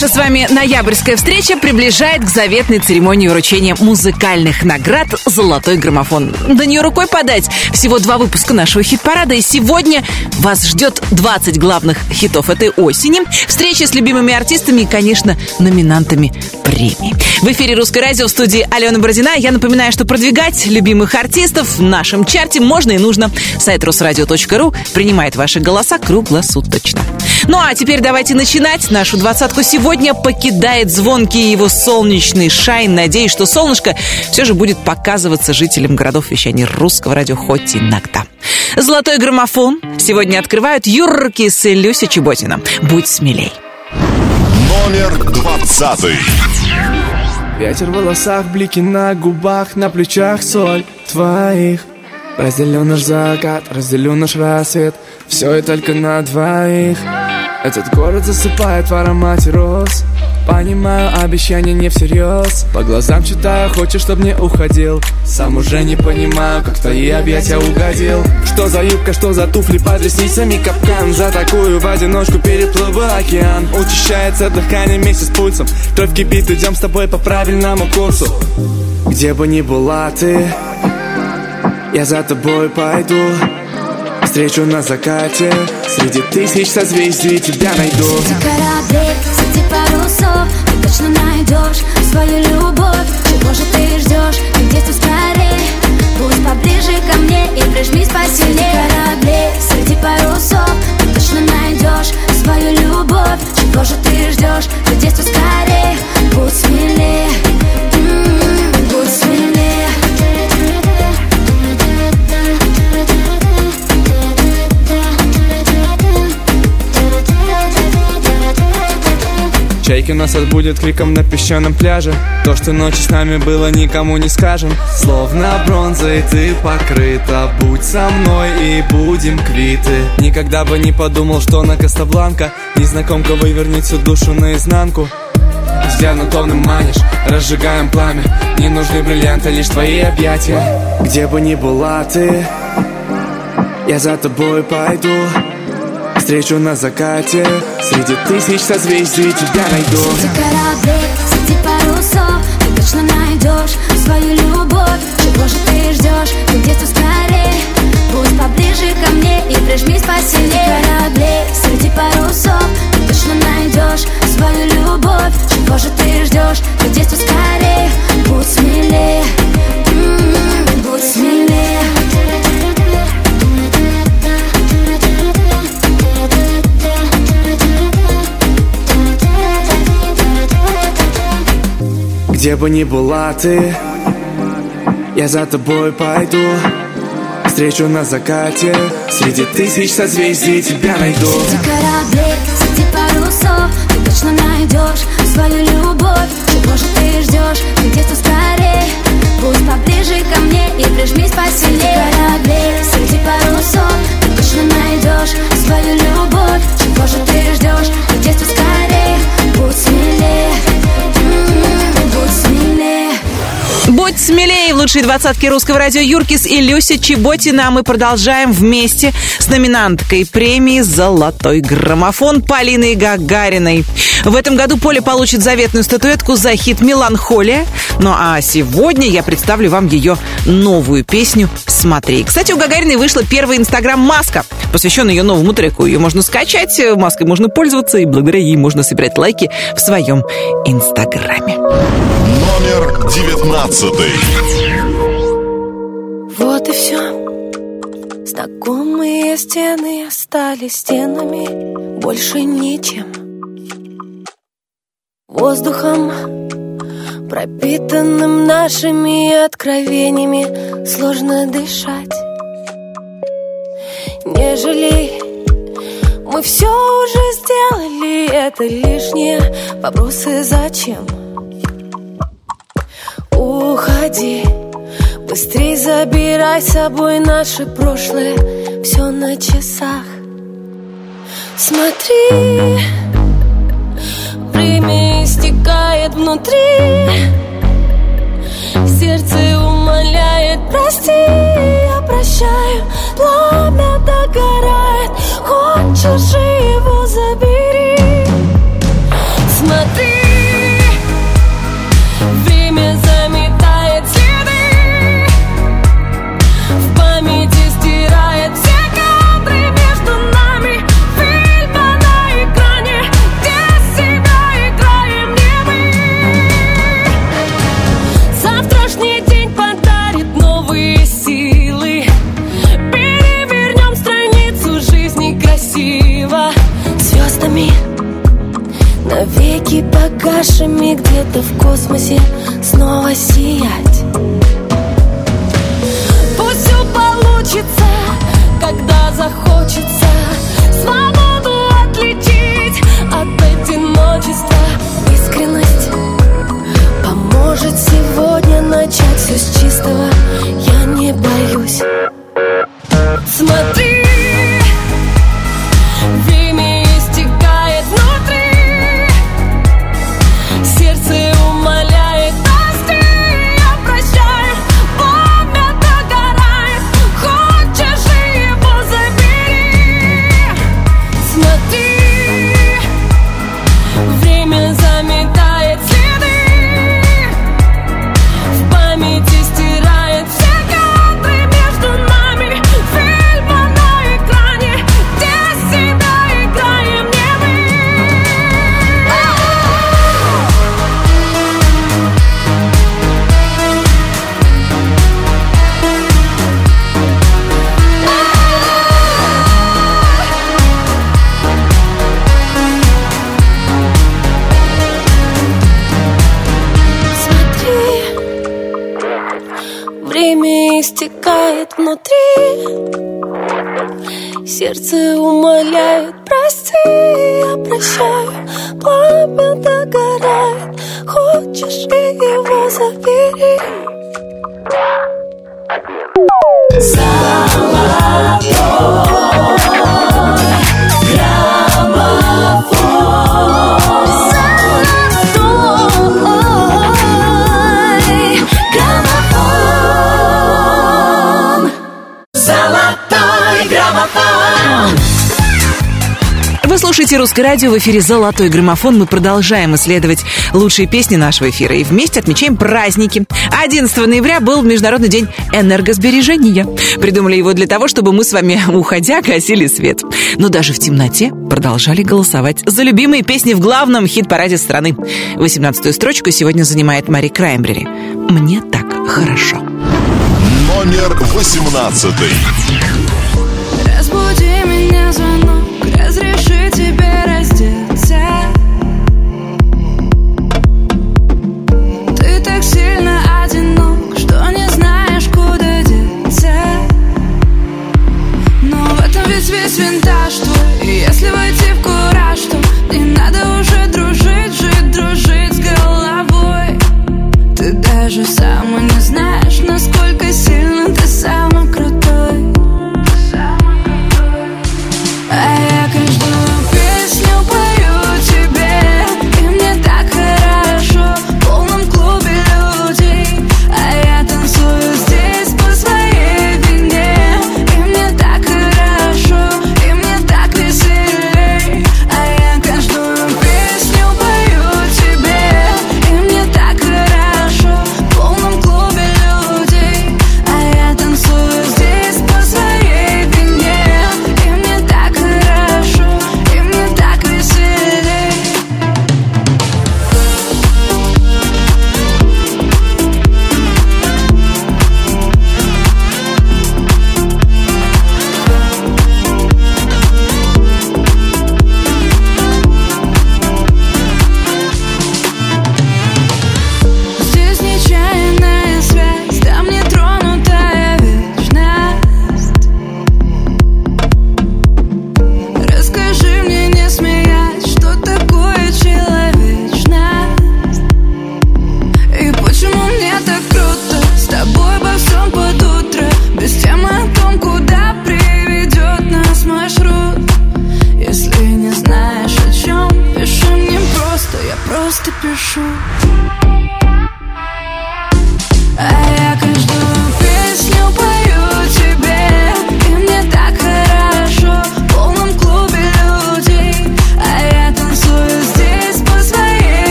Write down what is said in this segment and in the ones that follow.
Наша с вами ноябрьская встреча приближает к заветной церемонии вручения музыкальных наград «Золотой граммофон». До нее рукой подать. Всего два выпуска нашего хит-парада, и сегодня вас ждет 20 главных хитов этой осени, встречи с любимыми артистами и, конечно, номинантами премии. В эфире «Русское радио» в студии Алена Бородина. Я напоминаю, что продвигать любимых артистов в нашем чарте можно и нужно. Сайт русрадио.ру принимает ваши голоса круглосуточно. Ну а теперь давайте начинать. Нашу двадцатку сегодня покидает звонкий его солнечный шайн. Надеюсь, что солнышко все же будет показываться жителям городов вещания русского радио хоть иногда. Золотой граммофон сегодня открывают Юркис и Люся Чеботина. Будь смелей. Номер двадцатый. Ветер в волосах, блики на губах, на плечах соль твоих. Разделю наш закат, разделю наш рассвет, все и только на двоих. Этот город засыпает в аромате роз. Понимаю, обещание не всерьез. По глазам читаю, хочешь, чтоб не уходил. Сам уже не понимаю, как в твои объятия угодил. Что за юбка, что за туфли под ресницами? Капкан За такую в одиночку переплыву океан. Учащается дыхание вместе с пульсом. Кровь кипит, идем с тобой по правильному курсу. Где бы ни была ты Я за тобой пойду Встречу на закате Среди тысяч созвездий тебя найду. Среди кораблей, среди парусов Ты точно найдешь свою любовь. Чего же ты ждешь? Ты где-то скорее Будь поближе ко мне и прижмись посильнее. Среди кораблей, среди парусов Ты точно найдешь свою любовь. Чего же ты ждешь? Ты где-то скорее Будь смелее. М-м-м, Будь смелее Чайки нас отбудет криком на песчаном пляже. То, что ночью с нами было, никому не скажем. Словно бронзой ты покрыта. Будь со мной и будем квиты. Никогда бы не подумал, что на Кастабланка Незнакомка вывернет всю душу наизнанку. Взглядом томным манишь, разжигаем пламя. Не нужны бриллианты, лишь твои объятия. Где бы ни была ты Я за тобой пойду Встречу на закате. Среди тысяч созвездий тебя найду. Среди кораблей, среди парусов Ты точно найдешь свою любовь. Чего же ты ждешь? Ты где-то скорее? Будь поближе ко мне и прижмись посильнее. Среди кораблей, среди парусов Ты точно найдешь свою любовь. Чего же ты ждешь? Ты где-то скорее? Будь смелее. М-м-м, Будь смелее Где бы ни была ты Я за тобой пойду. Встречу на закате Среди тысяч созвездий тебя найду. Среди кораблей, среди парусов Ты точно найдешь свою любовь. Чего же ты ждешь? Ты где-то скорее Будь поближе ко мне и прижмись посильнее. Среди кораблей, среди парусов Ты точно найдешь свою любовь. Чего же ты ждешь? Ты где-то скорее Будь смелее М-м, Будь смелее Будь смелее в лучшей двадцатке русского радио Юркис и Люся Чеботина. А мы продолжаем вместе с номинанткой премии «Золотой граммофон» Полиной Гагариной. В этом году Поля получит заветную статуэтку за хит «Меланхолия». Ну а сегодня я представлю вам ее новую песню «Смотри». Кстати, у Гагариной вышла первая инстаграм-маска, посвященная ее новому треку. Ее можно скачать, маской можно пользоваться, и благодаря ей можно собирать лайки в своем инстаграме. Девятнадцатый. Вот и все. Знакомые стены остались стенами, больше ничем. Воздухом, пропитанным нашими откровениями, сложно дышать. Не жалей, мы все уже сделали, это лишние вопросы зачем? Уходи, быстрей забирай с собой наше прошлое, все на часах. Смотри, время истекает внутри, сердце умоляет, прости, я прощаю, пламя догорает, хочешь его забери. Нашими где-то в космосе снова сиять. Пусть все получится, когда захочется Свободу отличить от одиночества. Искренность поможет сегодня начать все с чистого Я не боюсь. Смотри Сердце умоляет, прости, я прощаю Пламя догорает, хочешь и его забери Золотой слушаете «Русское радио» в эфире «Золотой граммофон». Мы продолжаем исследовать лучшие песни нашего эфира и вместе отмечаем праздники. 11 ноября был Международный день энергосбережения. Придумали его для того, чтобы мы с вами, уходя, гасили свет. Но даже в темноте продолжали голосовать за любимые песни в главном хит-параде страны. 18-ю строчку сегодня занимает Мари Краймбрери. «Мне так хорошо». Номер 18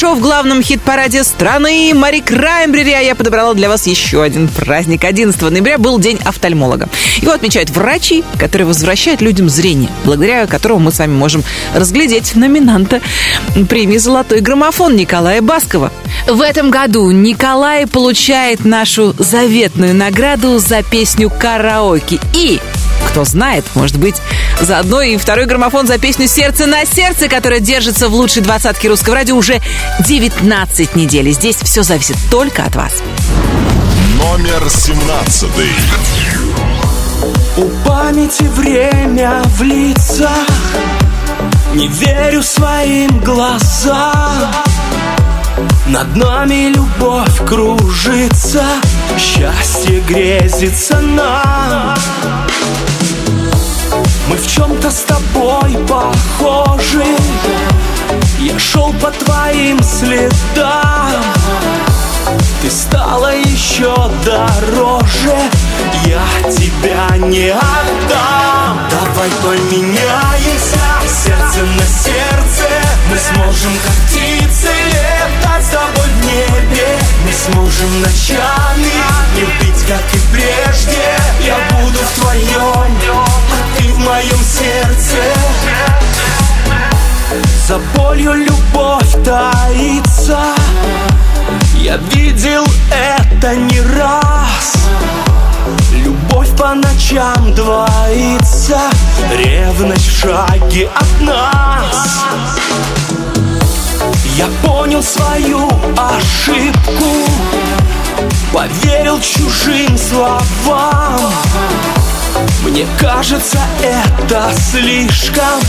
хорошо в главном хит-параде страны Мари Краймбрери, а я подобрала для вас еще один праздник. 11 ноября был День офтальмолога. Его отмечают врачи, которые возвращают людям зрение, благодаря которому мы с вами можем разглядеть номинанта премии «Золотой граммофон» Николая Баскова. В этом году Николай получает нашу заветную награду за песню «Караоке». И кто знает, может быть, заодно и второй граммофон за песню «Сердце на сердце», которая держится в лучшей двадцатке русского радио уже 19 недель. И здесь все зависит только от вас. Номер семнадцатый. У памяти время в лицах Не верю своим глазам Над нами любовь кружится Счастье грезится нам Мы в чем-то с тобой похожи. Я шел по твоим следам. Ты стала еще дороже. Я тебя не отдам. Давай поменяемся. Сердце на сердце. Мы сможем как птицы Летать с тобой в небе. Мы сможем ночами Любить как и прежде Я буду в твоем А ты в моем сердце. За болью любовь таится. Я видел это не раз. Любовь по ночам двоится Ревность в шаге от нас. Я понял свою ошибку Поверил чужим словам. Мне кажется, это слишком.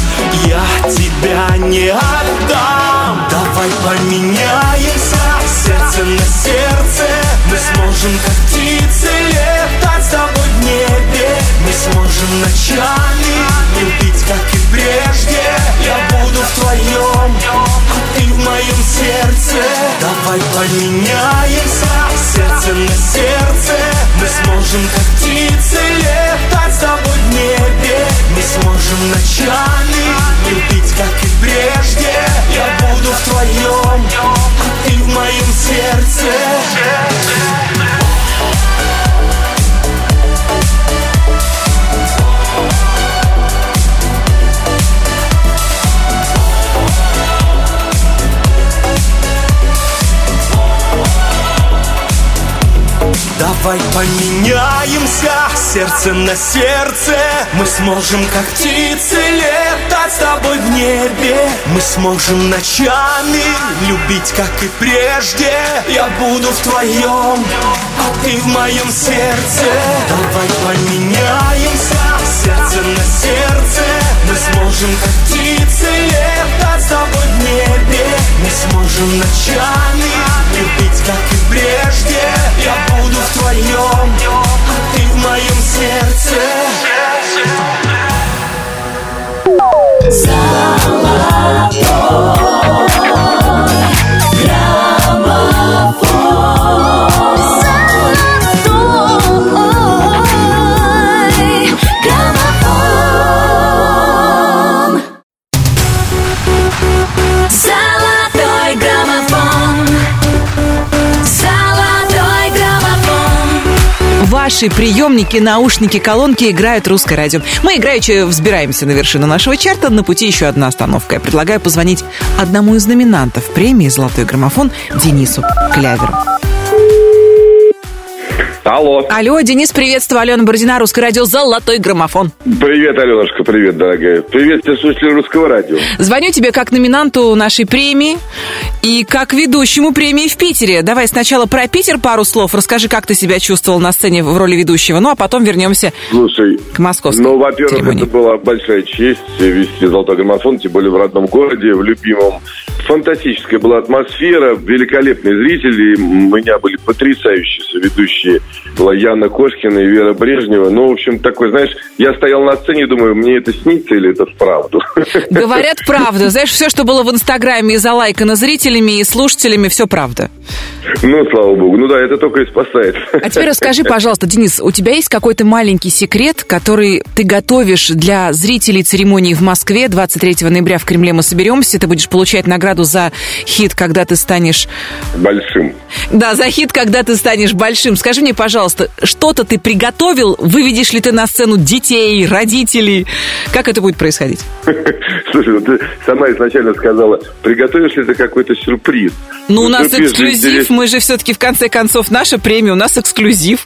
Я тебя не отдам. Давай поменяемся Сердце на сердце. Мы сможем как птицы Летать с тобой в небе. Мы сможем ночами Любить как и прежде. Я буду в твоем А ты в моем сердце. Давай поменяемся Сердце на сердце. Мы сможем как птицы Летать с тобой в небе. Мы сможем ночами Любить как и прежде. Я буду в твоем А ты в моем сердце Давай поменяемся сердце на сердце. Мы сможем как птицы летать с тобой в небе. Мы сможем ночами любить как и прежде. Я буду в твоем, а ты в моем сердце. Давай поменяемся сердце на сердце. Мы сможем как птицы летать с тобой в небе. Мы сможем ночами Ваши приемники, наушники, колонки играют русское радио. Мы играючи взбираемся на вершину нашего чарта. На пути еще одна остановка. Я предлагаю позвонить одному из номинантов премии «Золотой граммофон» Денису Кляверу. Алло. Алло, Денис, приветствую. Алена Бородина, русское радио «Золотой граммофон». Привет, Аленушка, привет, дорогая. Привет все слушатели русского радио. Звоню тебе как номинанту нашей премии и как ведущему премии в Питере. Давай сначала про Питер пару слов. Расскажи, как ты себя чувствовал на сцене в роли ведущего, ну а потом вернемся Слушай, к московской ну, во-первых, церемонии. это была большая честь вести «Золотой граммофон», тем более в родном городе, в любимом. Фантастическая была атмосфера, великолепные зрители. У меня были потрясающие соведущие была Яна Кошкина и Вера Брежнева. Ну, в общем, такой, знаешь, я стоял на сцене и думаю, мне это снится или это вправду? Говорят правду. Знаешь, все, что было в Инстаграме и залайкано зрителями и слушателями, все правда. Ну, слава богу. Ну да, это только и спасает. А теперь расскажи, пожалуйста, Денис, у тебя есть какой-то маленький секрет, который ты готовишь для зрителей церемонии в Москве 23 ноября в Кремле мы соберемся, ты будешь получать награду за хит, когда ты станешь... Большим. Да, за хит, когда ты станешь большим. Скажи мне, пожалуйста, что-то ты приготовил? Выведешь ли ты на сцену детей, родителей? Как это будет происходить? Слушай, ну ты сама изначально сказала, приготовишь ли ты какой-то сюрприз? Ну, у нас эксклюзив, мы же все-таки в конце концов наша премия, у нас эксклюзив.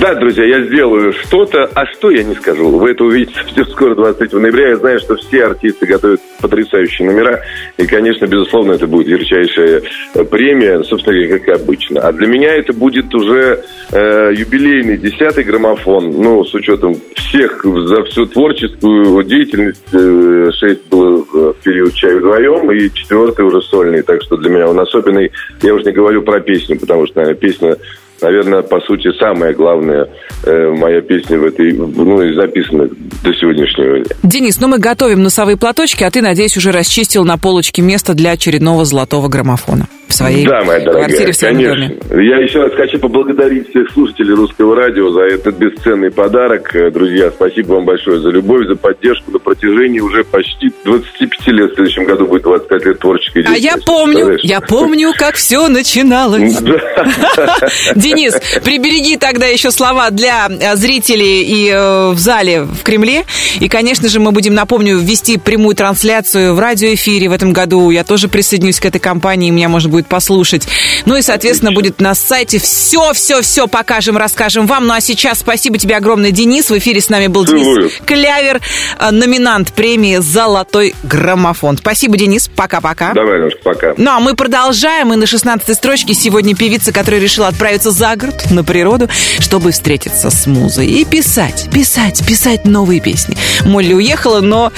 Да, друзья, я сделаю что-то, а что я не скажу. Вы это увидите совсем скоро, 23 ноября. Я знаю, что все артисты готовят потрясающие номера. И, конечно, безусловно, это будет ярчайшая э, премия, собственно говоря, как обычно. А для меня это будет уже э, юбилейный десятый граммофон. Ну, с учетом всех за всю творческую деятельность. э, шесть было в период «Чай вдвоем», и четвертый уже сольный. Так что для меня он особенный. Я уже не говорю про песню, потому что, наверное, песня Наверное, по сути, самая главная э, моя песня в этой, ну, и записана до сегодняшнего дня. Денис, ну мы готовим носовые платочки, а ты, надеюсь, уже расчистил на полочке место для очередного золотого граммофона в своей да, моя дорогая, квартире, в своем конечно. доме. Я еще раз хочу поблагодарить всех слушателей русского радио за этот бесценный подарок. Э, Друзья, спасибо вам большое за любовь, за поддержку на протяжении уже почти 25 лет. В следующем году будет 25 лет творческой А я деятельности. помню, я помню, как все начиналось. Денис, прибереги тогда еще слова для э, зрителей и э, в зале в Кремле. И, конечно же, мы будем, напомню, ввести прямую трансляцию в радиоэфире в этом году. Я тоже присоединюсь к этой компании, меня можно будет послушать. Ну и, соответственно, будет на сайте все-все-все покажем, расскажем вам. Ну а сейчас спасибо тебе огромное, Денис. В эфире с нами был Целую. Денис Клявер, э, номинант премии «Золотой граммофон». Спасибо, Денис. Пока-пока. Давай, Лешка, пока. Ну, а мы продолжаем. И на 16 строчке сегодня певица, которая решила отправиться за город, на природу, чтобы встретиться с музой и писать, писать, писать новые песни. Молли уехала, но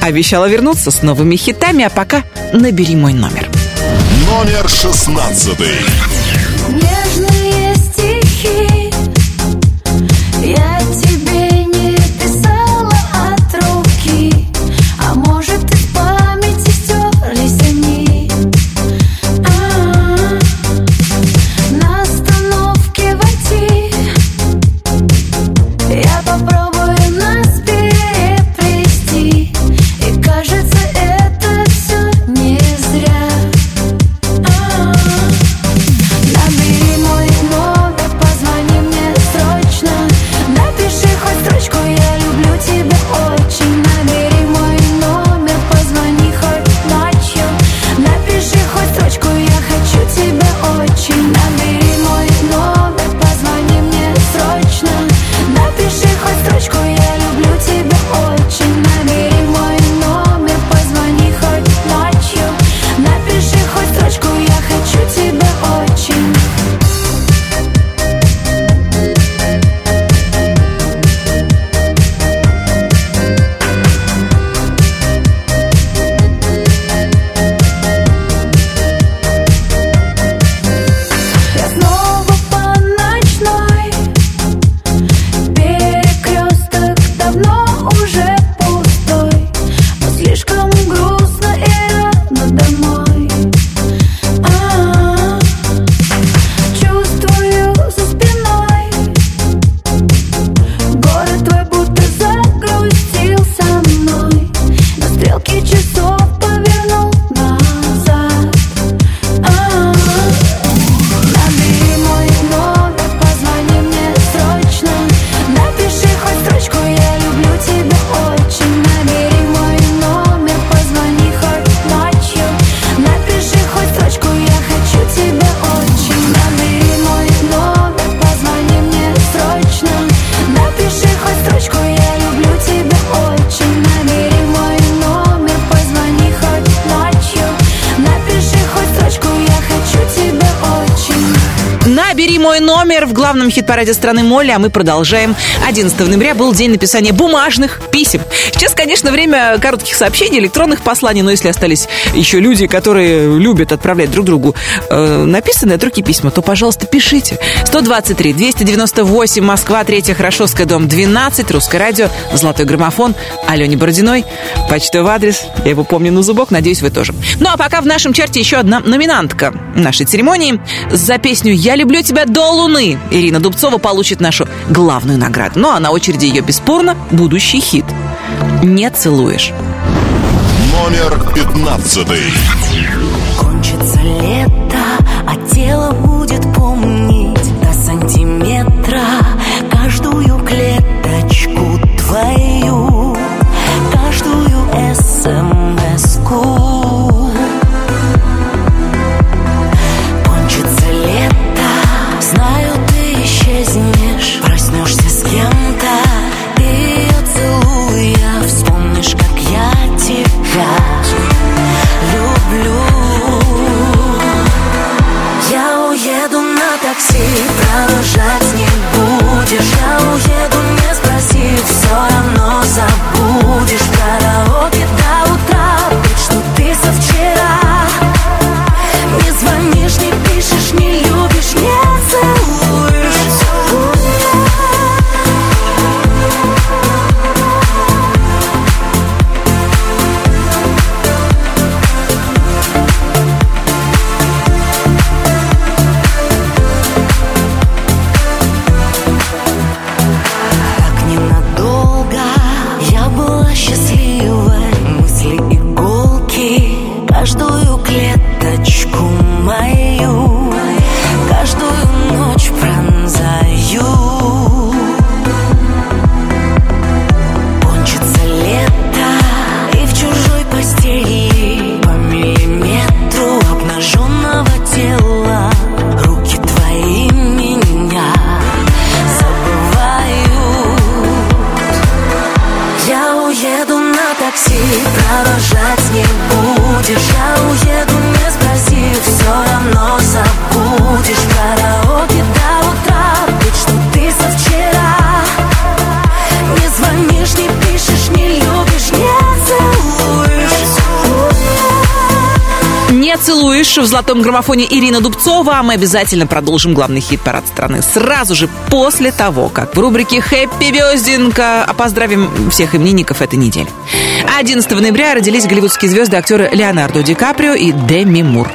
обещала вернуться с новыми хитами, а пока набери мой номер. Номер шестнадцатый. Нежные стихи Я номер» в хит-параде страны Молли, а мы продолжаем. 11 ноября был день написания бумажных писем. Сейчас, конечно, время коротких сообщений, электронных посланий, но если остались еще люди, которые любят отправлять друг другу э, написанные от руки письма, то, пожалуйста, пишите. 123 298 Москва, 3 Хорошовская, дом 12, Русское радио, Золотой граммофон, Алене Бородиной, почтовый адрес, я его помню на зубок, надеюсь, вы тоже. Ну, а пока в нашем чарте еще одна номинантка нашей церемонии. За песню «Я люблю тебя до луны» Ирина Дубцова получит нашу главную награду. Ну, а на очереди ее бесспорно будущий хит. «Не целуешь». Номер пятнадцатый. Кончится лето, а тело будет помнить до сантиметра каждую клеточку твою, золотом граммофоне Ирина Дубцова. А мы обязательно продолжим главный хит-парад страны сразу же после того, как в рубрике «Хэппи Бездинка» поздравим всех именинников этой недели. 11 ноября родились голливудские звезды актеры Леонардо Ди Каприо и Деми Мур.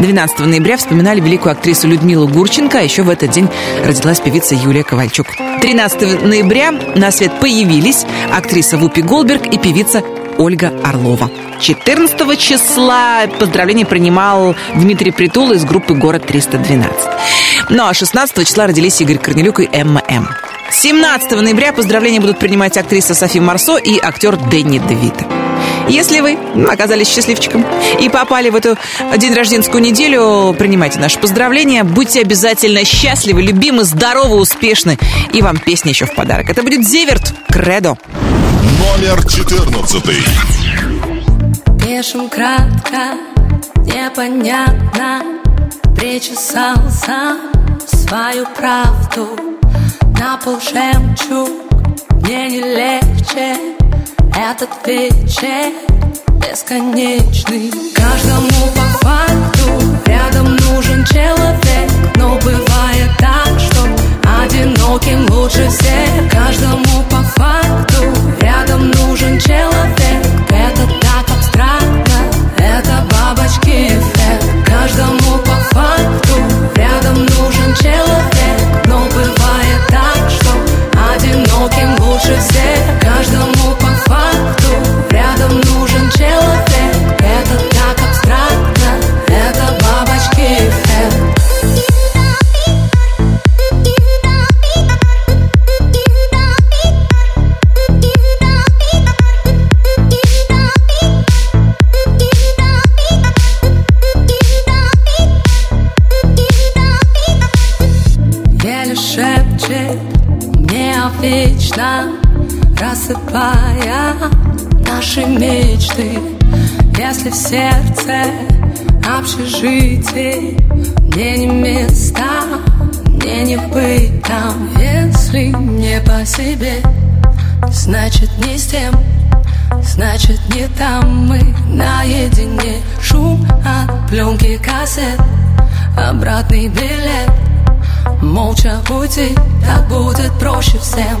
12 ноября вспоминали великую актрису Людмилу Гурченко, а еще в этот день родилась певица Юлия Ковальчук. 13 ноября на свет появились актриса Вупи Голберг и певица Ольга Орлова. 14 числа поздравления принимал Дмитрий Притул из группы «Город 312». Ну а 16 числа родились Игорь Корнелюк и Эмма М. 17 ноября поздравления будут принимать актриса Софи Марсо и актер Дэнни Девита. Если вы оказались счастливчиком и попали в эту день рожденскую неделю, принимайте наши поздравления. Будьте обязательно счастливы, любимы, здоровы, успешны. И вам песня еще в подарок. Это будет Зеверт Кредо. Номер четырнадцатый. Пишем кратко, непонятно Причесал сам свою правду. На пол жемчуг Мне не легче Этот вечер бесконечный. Каждому по факту Рядом нужен человек Но бывает так, что Одиноким лучше всех. Каждому по факту Рядом нужен человек Это так абстрактно Бабочки эффект Каждому по факту Рядом нужен человек. Но бывает так, что Одиноким лучше всех. Каждому по Рассыпая наши мечты. Если в сердце общежитие Мне не места, мне не быть там. Если не по себе, значит не с тем Значит не там мы. Наедине Шум от пленки кассет Обратный билет. Молча уйти, так будет проще всем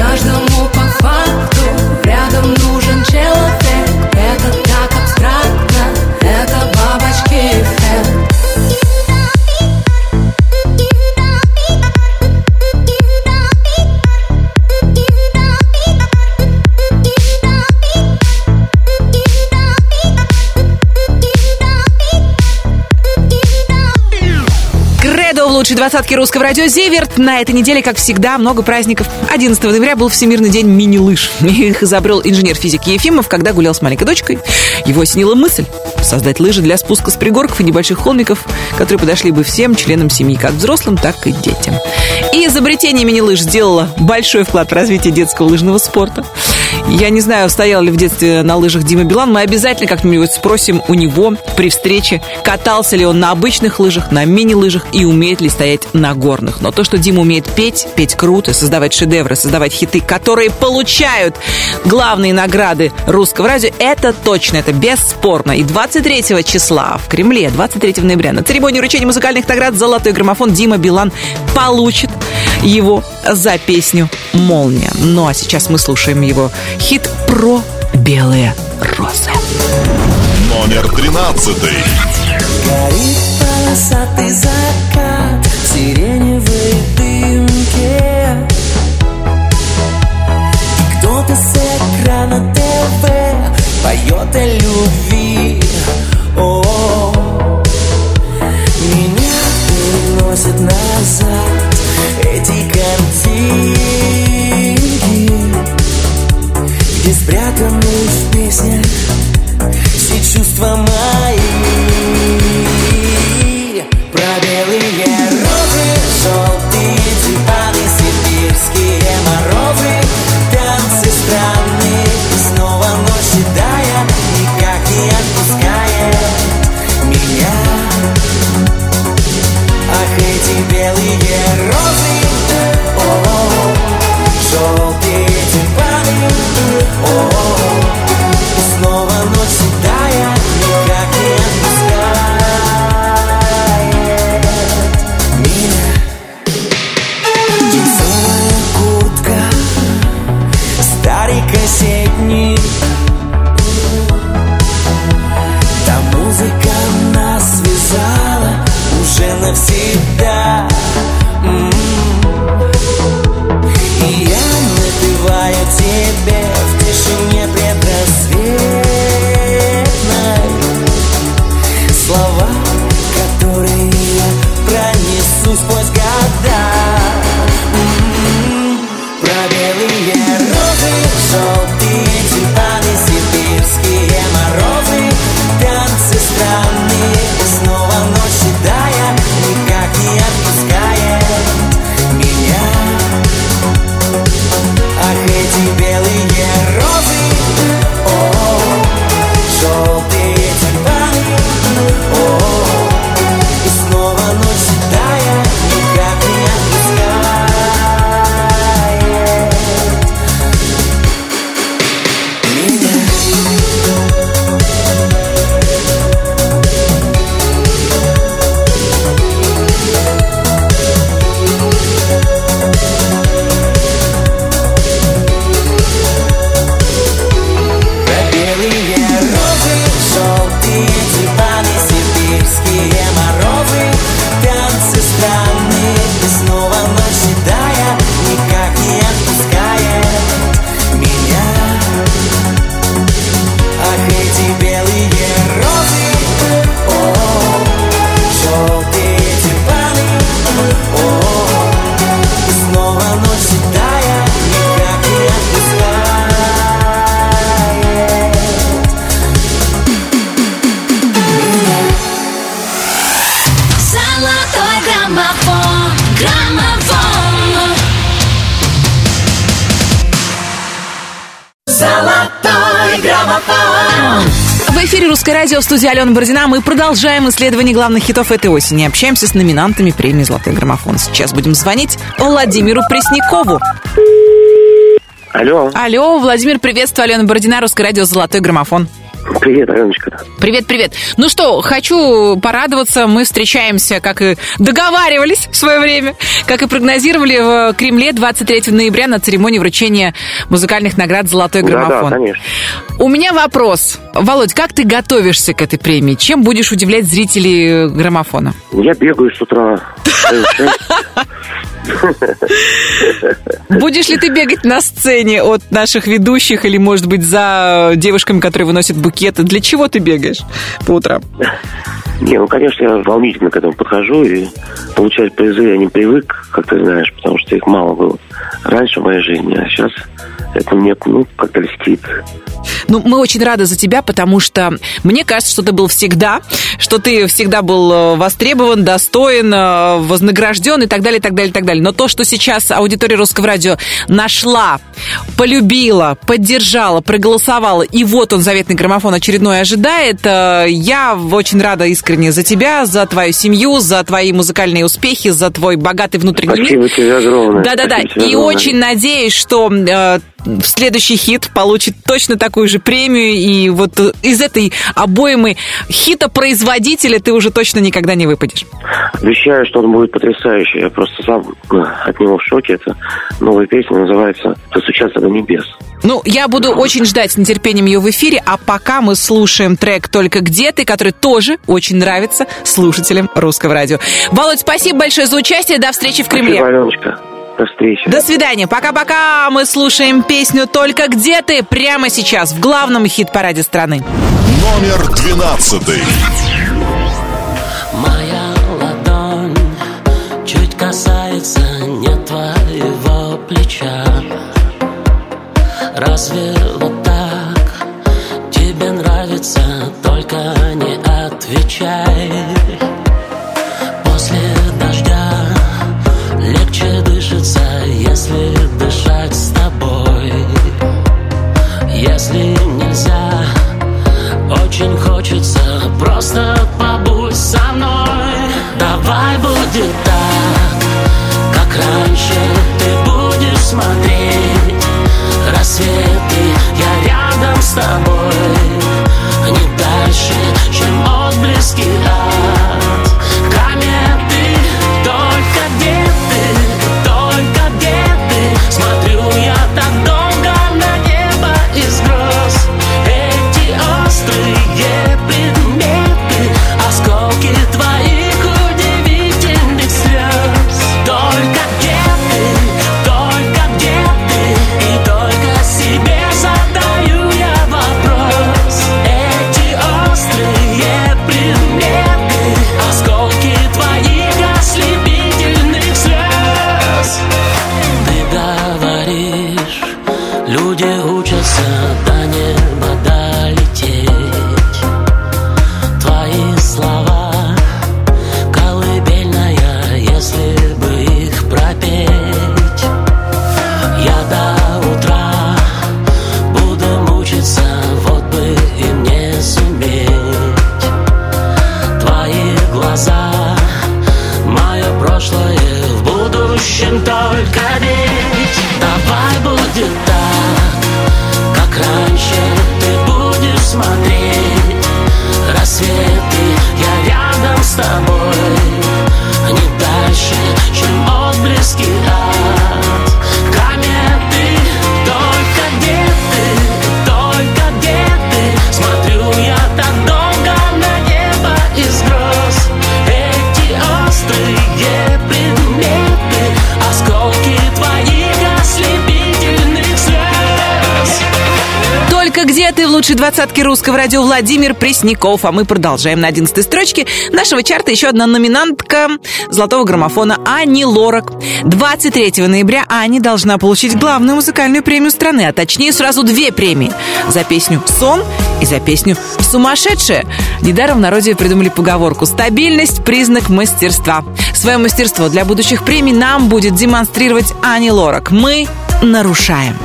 лучшей двадцатке русского радио Зеверт. На этой неделе, как всегда, много праздников. 11 ноября был Всемирный день мини-лыж. Их изобрел инженер-физик Ефимов, когда гулял с маленькой дочкой. Его осенила мысль создать лыжи для спуска с пригорков и небольших холмиков, которые подошли бы всем членам семьи, как взрослым, так и детям. И изобретение мини-лыж сделало большой вклад в развитие детского лыжного спорта. Я не знаю, стоял ли в детстве на лыжах Дима Билан. Мы обязательно как-нибудь спросим у него при встрече, катался ли он на обычных лыжах, на мини-лыжах и умеет ли стоять на горных. Но то, что Дима умеет петь, петь круто, создавать шедевры, создавать хиты, которые получают главные награды русского радио, это точно, это бесспорно. И 23 числа в Кремле, 23 ноября, на церемонии вручения музыкальных наград «Золотой граммофон» Дима Билан получит его за песню «Молния». Ну а сейчас мы слушаем его хит про белые розы. Номер тринадцатый. Горит полосатый закат в сиреневой дымке И кто-то с экрана ТВ поет о любви О, меня переносят назад эти картинки Где спрятаны в песнях все чувства мои Старый кассетник. Та музыка нас связала Уже навсегда радио» в студии Алена Бородина. Мы продолжаем исследование главных хитов этой осени. Общаемся с номинантами премии «Золотой граммофон». Сейчас будем звонить Владимиру Преснякову. Алло, Алло, Владимир, приветствую. Алена Бородина, «Русское радио», «Золотой граммофон». привет, Аленочка. Привет, привет. Ну что, хочу порадоваться. Мы встречаемся, как и договаривались в свое время, как и прогнозировали в Кремле 23 ноября на церемонии вручения музыкальных наград «Золотой граммофон». конечно. У меня вопрос. Володь, как ты готовишься к этой премии? Чем будешь удивлять зрителей граммофона? Я бегаю с утра. Будешь ли ты бегать на сцене от наших ведущих или, может быть, за девушками, которые выносят букеты? Для чего ты бегаешь по утрам? Не, ну, конечно, я волнительно к этому подхожу, и получать призы я не привык, как ты знаешь, потому что их мало было раньше в моей жизни, а сейчас это мне, ну, как-то льстит. Ну, мы очень рады за тебя, потому что мне кажется, что ты был всегда, что ты всегда был э, востребован, достоин, э, вознагражден и так далее, и так далее, и так далее. Но то, что сейчас аудитория Русского радио нашла, полюбила, поддержала, проголосовала, и вот он, заветный граммофон очередной ожидает, э, я очень рада искренне за тебя, за твою семью, за твои музыкальные успехи, за твой богатый внутренний мир. Спасибо тебе огромное. Да-да-да. И огромное. очень надеюсь, что э, следующий хит получит точно такую же премию. И вот э, из этой обоймы хита-производителя ты уже точно никогда не выпадешь. Обещаю, что он будет потрясающий. Я просто сам э, от него в шоке. Это новая песня, называется «Достучаться до небес». Ну, я буду очень ждать с нетерпением ее в эфире, а пока мы слушаем трек «Только где ты», который тоже очень нравится слушателям русского радио. Володь, спасибо большое за участие. До встречи в Кремле. Спасибо, Аленочка. До встречи. До свидания. Пока-пока. Мы слушаем песню «Только где ты» прямо сейчас в главном хит-параде страны. Номер двенадцатый. Моя ладонь чуть касается не твоего плеча. Разве вот так тебе нравится? Только не отвечай. Просто побудь со мной. Давай будет так, как раньше ты будешь смотреть рассветы. Я рядом с тобой, не дальше, чем отблески лучшей двадцатке русского радио Владимир Пресняков. А мы продолжаем на одиннадцатой строчке нашего чарта еще одна номинантка золотого граммофона Ани Лорак. 23 ноября Ани должна получить главную музыкальную премию страны, а точнее сразу две премии. За песню «Сон» и за песню «Сумасшедшая». Недаром в народе придумали поговорку «Стабильность – признак мастерства». Свое мастерство для будущих премий нам будет демонстрировать Ани Лорак. Мы нарушаем.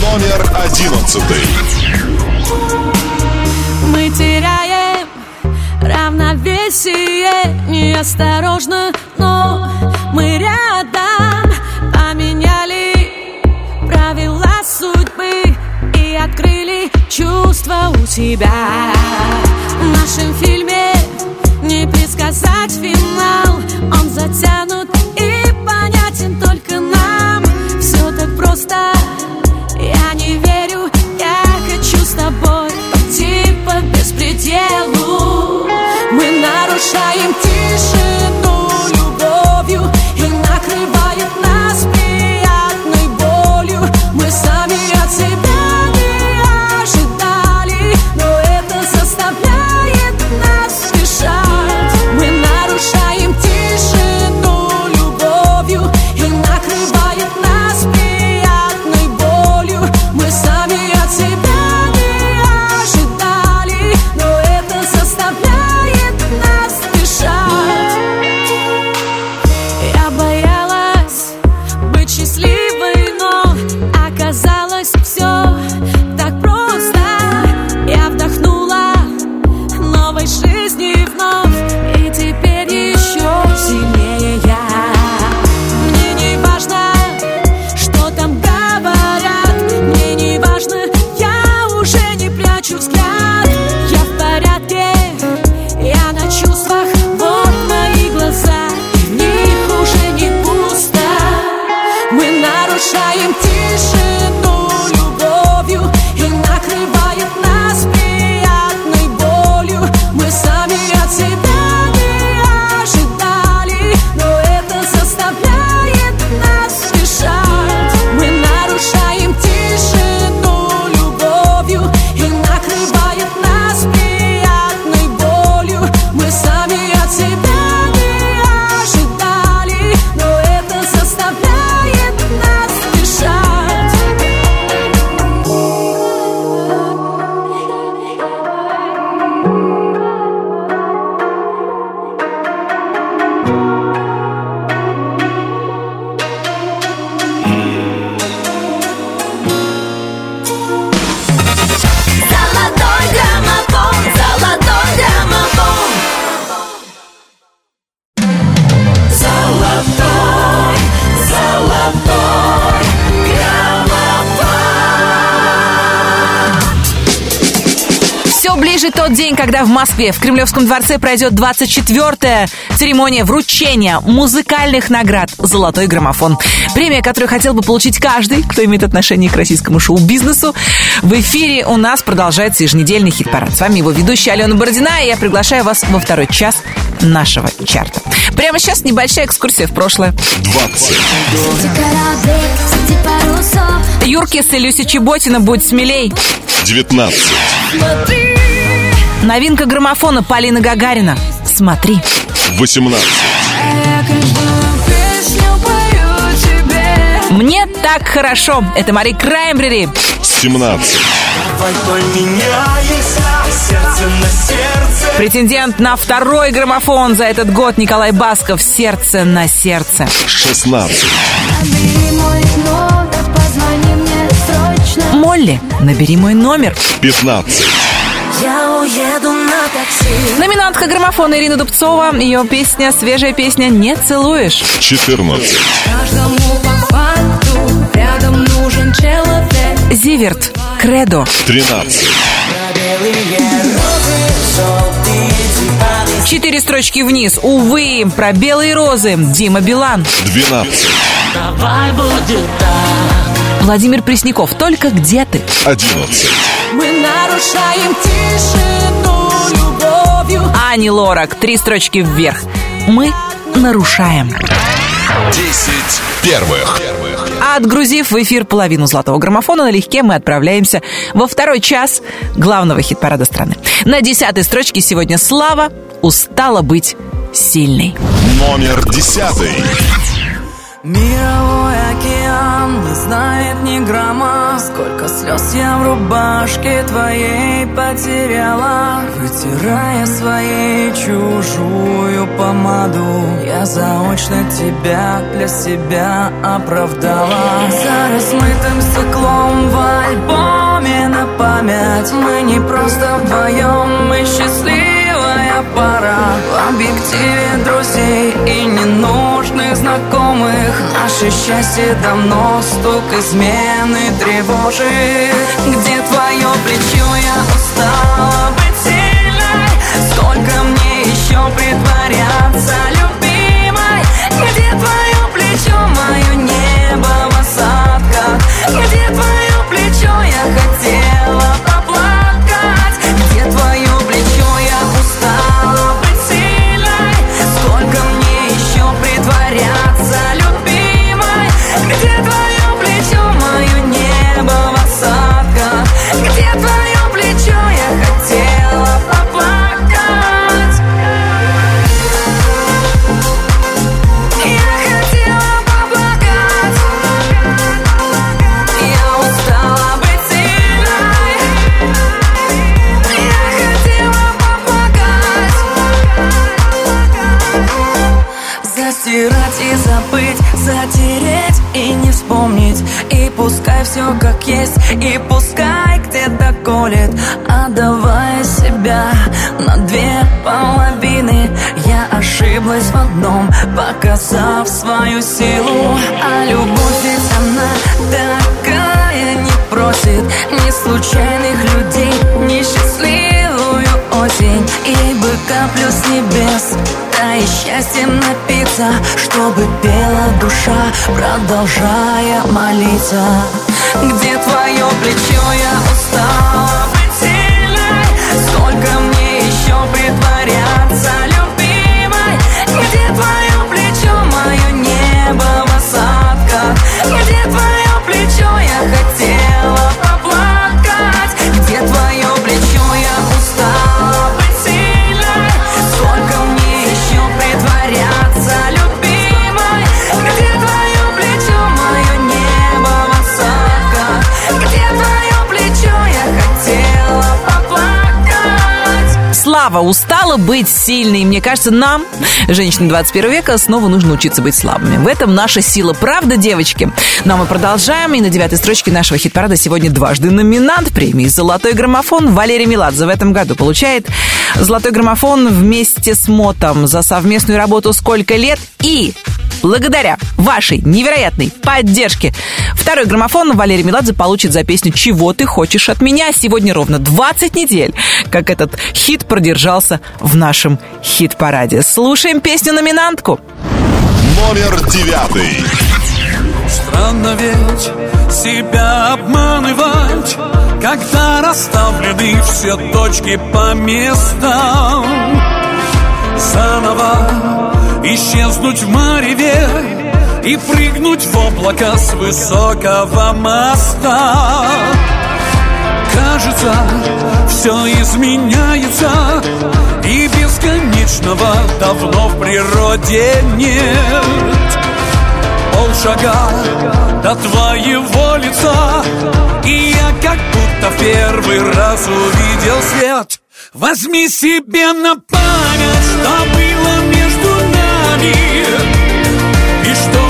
Номер одиннадцатый. сие неосторожно, но мы рядом. Ближе тот день, когда в Москве, в Кремлевском дворце пройдет 24-я церемония вручения музыкальных наград «Золотой граммофон». Премия, которую хотел бы получить каждый, кто имеет отношение к российскому шоу-бизнесу. В эфире у нас продолжается еженедельный хит-парад. С вами его ведущая Алена Бородина, и я приглашаю вас во второй час нашего чарта. Прямо сейчас небольшая экскурсия в прошлое. 20. Среди кораблей, среди парусов Юркис и Люся Чеботина «Будь смелей». 19. Новинка граммофона Полина Гагарина «Смотри». 18. Я каждую песню пою тебе Мне так хорошо. Это Мари Краймбрери. 17. Давай поменяемся, сердце на сердце Претендент на второй граммофон за этот год Николай Басков «Сердце на сердце». 16. Набери мой номер, позвони мне срочно Молли, набери мой номер. 15. Уеду на такси Номинантка граммофона Ирина Дубцова. Ее песня, свежая песня «Не целуешь». 14. Каждому по факту рядом нужен человек Зиверт, Кредо. 13. Четыре строчки вниз. Увы, про белые розы. Дима Билан. 12. Давай будет так Владимир Пресняков. Только где ты? 11. Мы нарушаем тишину любовью Ани Лорак. Три строчки вверх. Мы нарушаем. 10 первых. А отгрузив в эфир половину золотого граммофона, налегке мы отправляемся во второй час главного хит-парада страны. На десятой строчке сегодня Слава устала быть сильной. Номер 10. Мировой океан не знает ни грамма Сколько слез я в рубашке твоей потеряла. Вытирая своей чужую помаду Я заочно тебя для себя оправдала. За размытым стеклом в альбоме на память Мы не просто вдвоем, мы счастливая пора В объективе друзей и ненужных знакомых. Наше счастье давно стук измены тревожит Где твое плечо, я устала быть сильной. Сколько мне еще притворяться и пускай где-то колет Отдавая себя на две половины. Я ошиблась в одном, показав свою силу. А любовь ведь она такая не просит Ни случайных людей, ни счастливую осень. Ей бы каплю с небес, да и счастьем напиться Чтобы пела душа, продолжая молиться Где твое плечо, я устала быть сильной. Сколько мне еще притворяться любимой? Где твое Слава устала быть сильной. Мне кажется, нам, женщинам 21 века, снова нужно учиться быть слабыми. В этом наша сила. Правда, девочки? Ну а мы продолжаем. И на девятой строчке нашего хит-парада сегодня дважды номинант премии «Золотой граммофон» Валерий Меладзе в этом году получает «Золотой граммофон» вместе с Мотом за совместную работу «Сколько лет» и Благодаря вашей невероятной поддержке второй граммофон Валерий Меладзе получит за песню «Чего ты хочешь от меня?» Сегодня ровно 20 недель, как этот хит продержался в нашем хит-параде. Слушаем песню-номинантку. Номер девятый. Странно ведь себя обманывать Когда расставлены все точки по местам Заново исчезнуть в мареве И прыгнуть в облака с высокого моста. Кажется, все изменяется И бесконечного давно в природе нет. Полшага до твоего лица И я как будто в первый раз увидел свет. Возьми себе на память, что было нами И что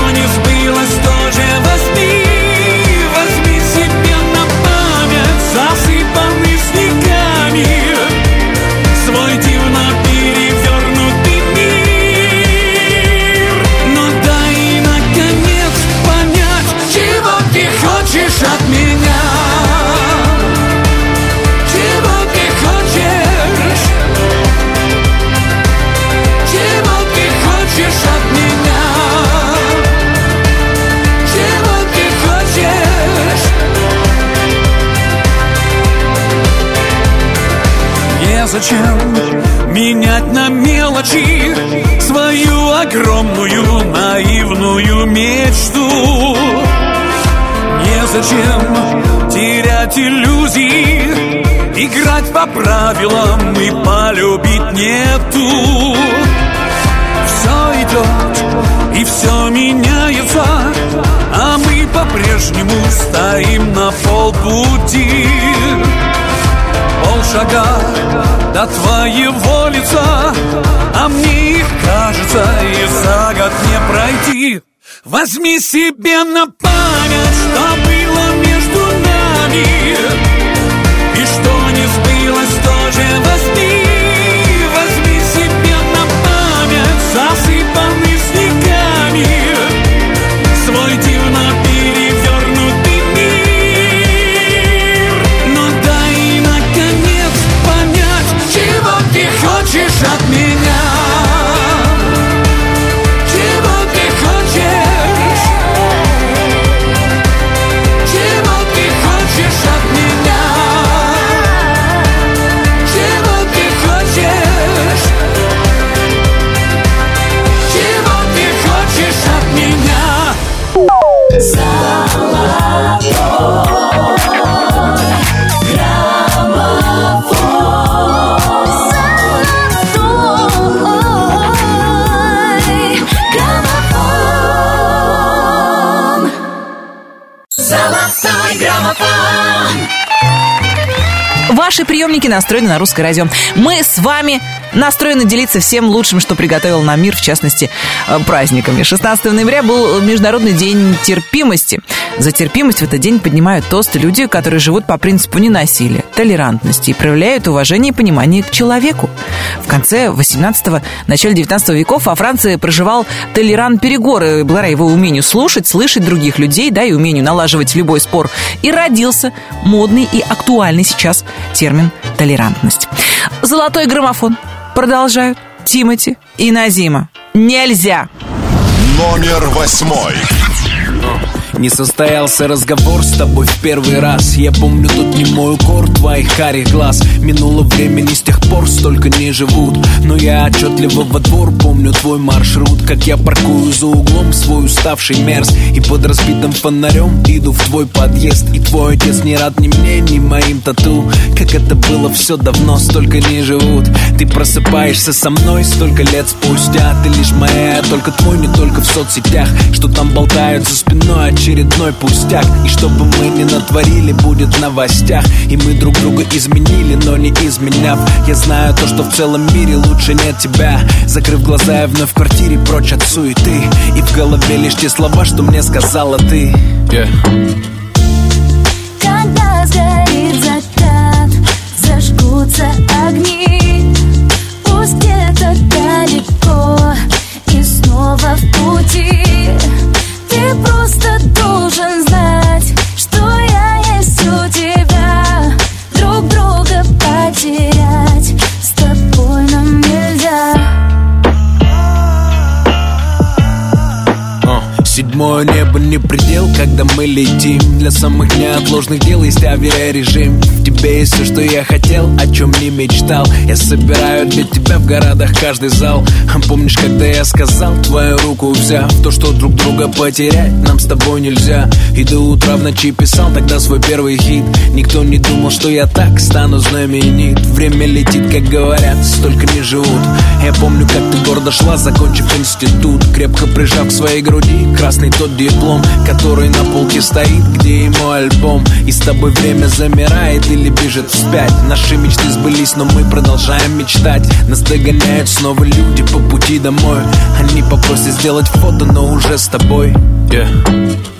Незачем менять на мелочи Свою огромную наивную мечту? Незачем терять иллюзии Играть по правилам и полюбить нету. Все идет и все меняется А мы по-прежнему стоим на полпути. Полшага до твоего лица А мне кажется и за год не пройти. Возьми себе на память, что было между нами Ваши приемники настроены на русское радио. Мы с вами настроены делиться всем лучшим, что приготовил нам мир, в частности, э, праздниками. 16 ноября был Международный день терпимости. За терпимость в этот день поднимают тосты люди, которые живут по принципу ненасилия, толерантности и проявляют уважение и понимание к человеку. В конце 18-го, начале 19 веков во Франции проживал Толеран Перегор, и благодаря его умению слушать, слышать других людей, да, и умению налаживать любой спор, и родился модный и актуальный сейчас термин «толерантность». Золотой граммофон. Продолжают Тимати и Назима. Нельзя! Номер восьмой. Не состоялся разговор с тобой в первый раз. Я помню тут не мой укор твоих карих глаз. Минуло времени с тех пор столько не живут. Но я отчетливо во двор помню твой маршрут. Как я паркую за углом свой уставший мерз. И под разбитым фонарем иду в твой подъезд. И твой отец не рад ни мне, ни моим тату. Как это было все давно, столько не живут. Ты просыпаешься со мной столько лет спустя. Ты лишь моя, только твой, не только в соцсетях. Что там болтают за спиной, очередной пустяк. И чтобы мы не натворили, будет в новостях. И мы друг друга изменили, но не изменяв. Я знаю то, что в целом мире лучше нет тебя. Закрыв глаза, я вновь в квартире прочь от суеты. И в голове лишь те слова, что мне сказала ты. Yeah. Когда сгорит закат, зажгутся огни. Пусть где-то далеко и снова в когда мы летим. Для самых неотложных дел есть авиарежим. В тебе есть все, что я хотел, о чем не мечтал. Я собираю для тебя в городах каждый зал. А Помнишь, когда я сказал, твою руку взяв? То, что друг друга потерять нам с тобой нельзя. И до утра в ночи писал тогда свой первый хит. Никто не думал, что я так стану знаменит. Время летит, как говорят, столько не живут. Я помню, как ты гордо шла, закончив институт. Крепко прижав к своей груди красный тот диплом Который на полке стоит, где и мой альбом. И с тобой время замирает или бежит вспять. Наши мечты сбылись, но мы продолжаем мечтать. Нас догоняют снова люди по пути домой. Они попросят сделать фото, но уже с тобой. Yeah.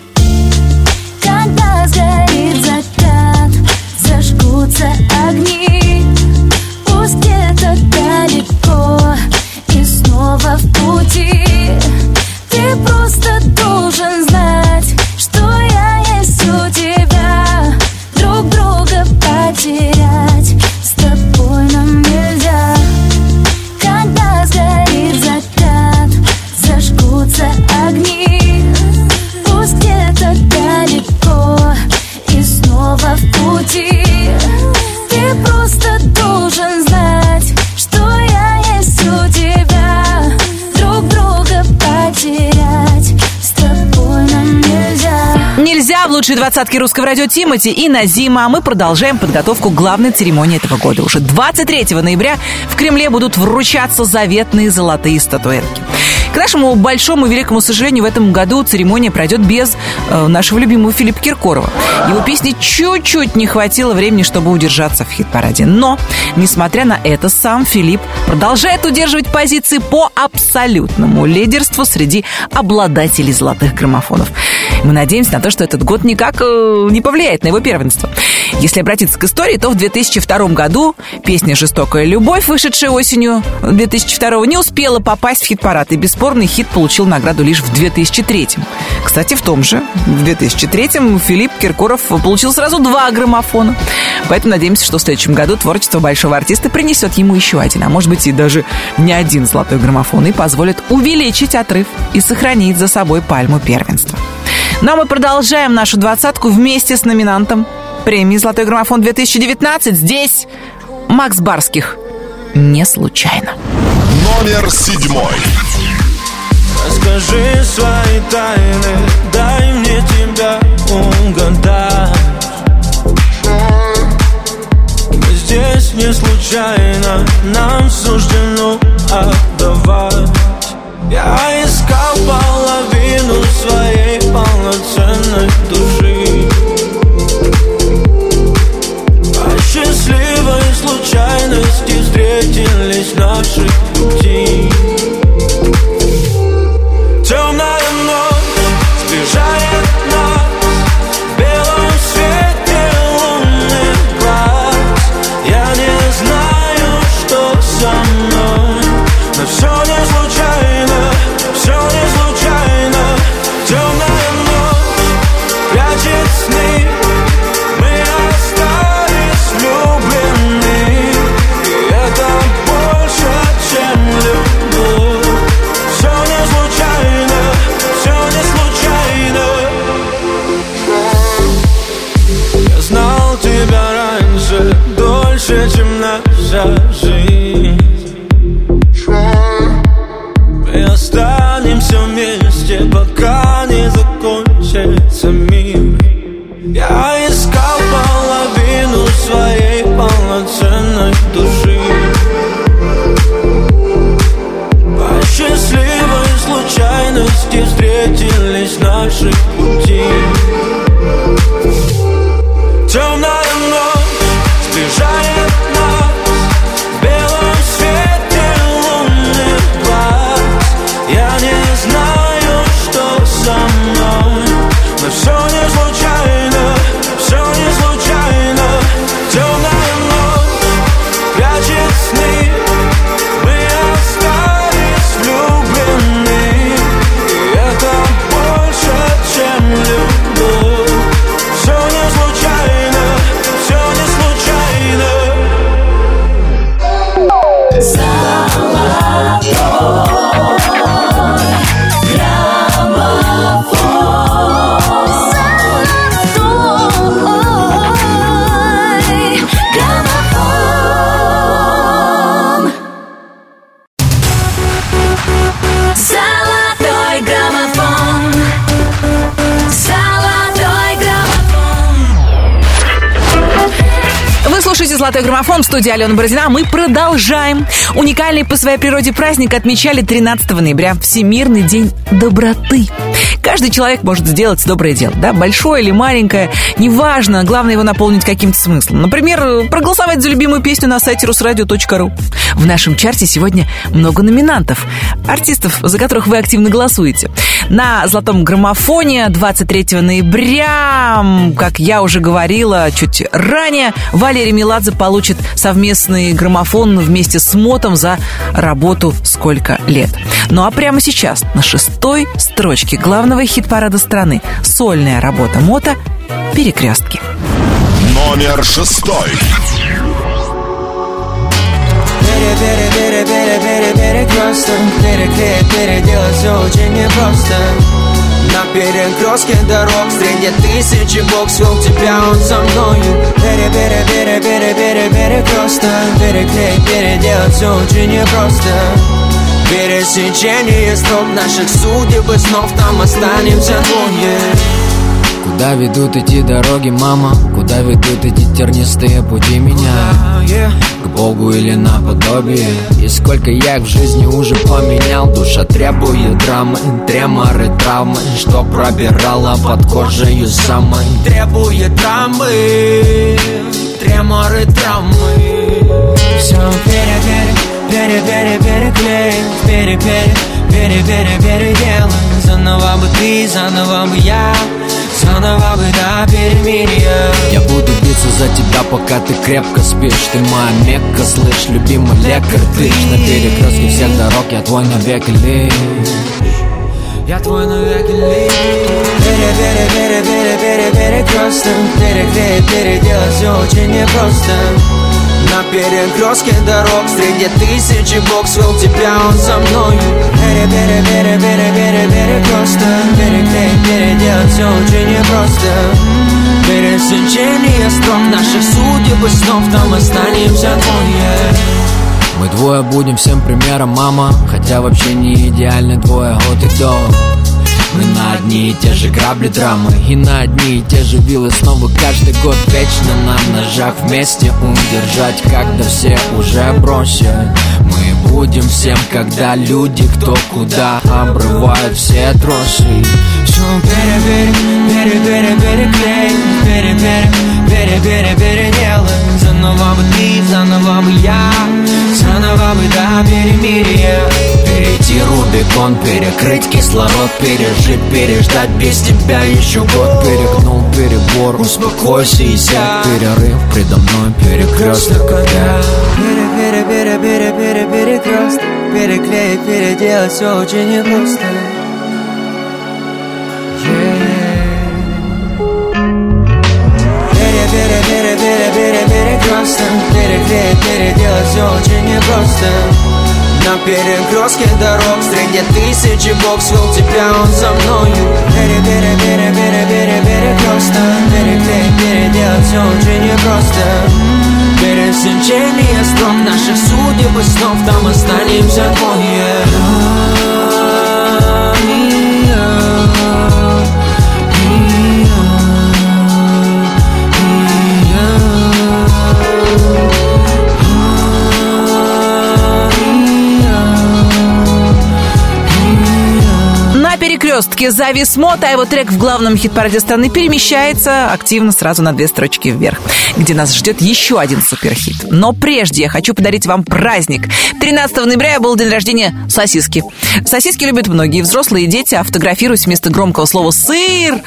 Лучшей двадцатке русского радио Тимати и Назима. А мы продолжаем подготовку к главной церемонии этого года. Уже 23 ноября в Кремле будут вручаться заветные золотые статуэтки. К нашему большому великому сожалению, в этом году церемония пройдет без э, нашего любимого Филиппа Киркорова. Его песни чуть-чуть не хватило времени, чтобы удержаться в хит-параде. Но, несмотря на это, сам Филипп продолжает удерживать позиции по абсолютному лидерству среди обладателей золотых граммофонов. Мы надеемся на то, что этот год никак э, не повлияет на его первенство. Если обратиться к истории, то в 2002 году песня «Жестокая любовь», вышедшая осенью 2002 не успела попасть в хит-парад, и бесспорный хит получил награду лишь в 2003 Кстати, в том же, в 2003 Филипп Киркоров получил сразу два граммофона. Поэтому надеемся, что в следующем году творчество большого артиста принесет ему еще один, а может быть и даже не один золотой граммофон, и позволит увеличить отрыв и сохранить за собой пальму первенства. Ну а мы продолжаем нашу двадцатку вместе с номинантом премии «Золотой граммофон 2019». Здесь Макс Барских. Не случайно. Номер седьмой. Скажи свои тайны, дай мне тебя угадать. Мы здесь не случайно, нам суждено отдавать. Я искал половину своей полноценной души. По счастливой случайности встретились наши пути. Студии Алена Бородина. Мы продолжаем. Уникальный по своей природе праздник отмечали 13 ноября. Всемирный день доброты. Каждый человек может сделать доброе дело, да, большое или маленькое, неважно, главное его наполнить каким-то смыслом. Например, проголосовать за любимую песню на сайте русрадио.ру. В нашем чарте сегодня много номинантов, артистов, за которых вы активно голосуете. На «Золотом граммофоне» 23 ноября, как я уже говорила чуть ранее, Валерий Меладзе получит совместный граммофон вместе с Мотом за работу «Сколько лет». Ну а прямо сейчас на шестой строчке главного хит-парада страны сольная работа Мота «Перекрестки». Номер шестой. Пере, пере, пере, пере, пере, перекресток Переклеить, переделать все очень непросто. На перекрестке дорог Среди тысячи свел тебя он со мною. Пере, пере, пере, пере, пере, перекресток. Переклеить, переделать все очень непросто. Пересечение строк наших судеб и снов Там останемся двое Куда ведут эти дороги, мама? Куда ведут эти тернистые пути меня? К Богу или наподобие? И сколько я их в жизни уже поменял Душа требует драмы, треморы, травмы Что пробирала под кожей самой Требует травмы Треморы, травмы Все пере, пере, пере, пере, переклеить Пере, пере, пере, пере, переделать Заново бы ты, заново бы я Заново бы до перемирия Я буду биться за тебя, пока ты крепко спишь. Ты моя мекка, слышь, любимый лекарь. Ты ж на перекрестке всех дорог, я твой навеки лишь. Я твой навеки лишь. Пере, пере, пере, пере, пере, перекресток Переклеить, переделать все очень непросто на перекрестке дорог. Среди тысячи бог свел тебя, он со мною Пере, пере, пере, пере, пере, перекресток Переклеить, переделать все очень непросто. Пересечение строк наших судеб и снов Там останемся двое. Мы двое будем всем примером, мама. Хотя вообще не идеальны двое год и до мы на одни и те же грабли драмы И на одни и те же вилы снова каждый год Вечно на ножах вместе удержать Когда все уже бросят Мы будем всем, когда люди кто куда Обрывают все тросы. Все пере, пере, пере, пере, переклей Пере, пере, пере, пере, переделай Заново бы ты, заново бы я Заново бы до перемирия Перейти Рубикон, перекрыть кислород Пережить, переждать без тебя еще год. Перегнул перебор, успокойся и сядь. Перерыв предо мной, перекресток когда Пере, пере, пере, пере, пере, перекресток. Переклеить, переделать все очень непросто пере, пере, пере, пере, Переклеить, переделать все очень непросто. На перекрестке дорог Среди тысячи бог свел тебя, он со мною. Пере, пере, пере, пере, пере, перекресток Переклеить, переделать все очень непросто. Пересечение строк Наших судеб и снов Там останемся двое перекрестке за Висмот, а его трек в главном хит-параде страны перемещается активно сразу на две строчки вверх, где нас ждет еще один суперхит. Но прежде я хочу подарить вам праздник. 13 ноября был день рождения сосиски. Сосиски любят многие взрослые и дети, а вместо громкого слова «сыр»,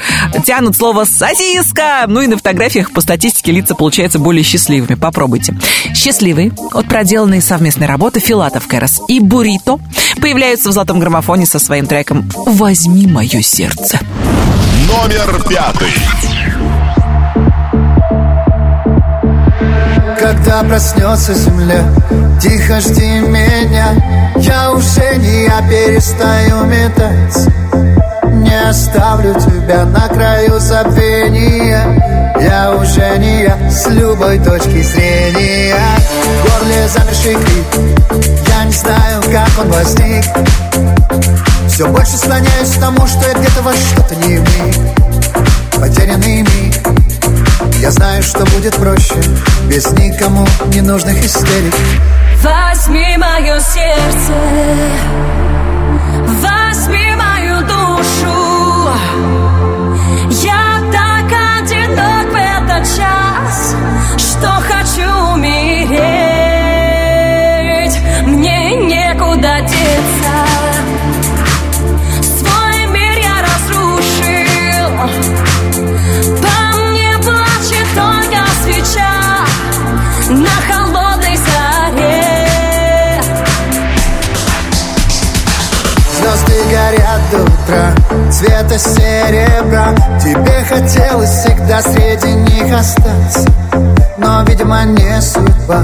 тянут слово «сосиска». Ну и на фотографиях по статистике лица получаются более счастливыми. Попробуйте. Счастливые от проделанной совместной работы Филатов Кэрос и Бурито появляются в золотом граммофоне со своим треком «Возьми мое сердце». Номер пятый. Когда проснется земля, тихо жди меня. Я уже не я перестаю метать. Не оставлю тебя на краю забвения. Я уже не я с любой точки зрения. В горле замерший крик. Я не знаю, как он возник Все больше склоняюсь к тому, что я где-то во что-то не вник Потерянный миг. Я знаю, что будет проще. Без никому ненужных истерик. Возьми мое сердце. Возьми мою душу утра Цвета серебра. Тебе хотелось всегда среди них остаться. Но, видимо, не судьба.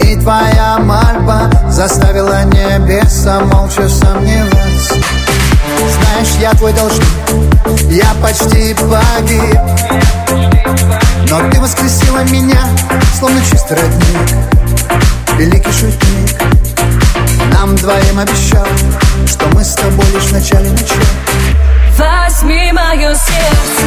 И твоя мольба Заставила небеса молча сомневаться. Знаешь, я твой должник. Я почти погиб. Но ты воскресила меня Словно чистый родник. Великий шутник. Нам двоим обещал Что мы с тобой лишь в начале начала Возьми мое сердце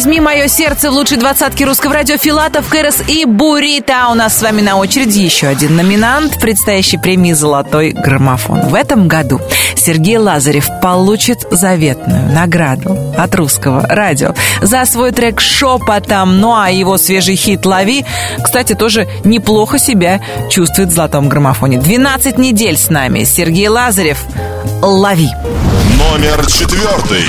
Возьми мое сердце в лучшей двадцатке русского радио Филатов, Кэрос и Бурита. У нас с вами на очереди еще один номинант предстоящей премии «Золотой граммофон». В этом году Сергей Лазарев получит заветную награду от русского радио за свой трек «Шепотом». Ну а его свежий хит «Лови», кстати, тоже неплохо себя чувствует в «Золотом граммофоне». 12 недель с нами. Сергей Лазарев «Лови». Номер четвертый.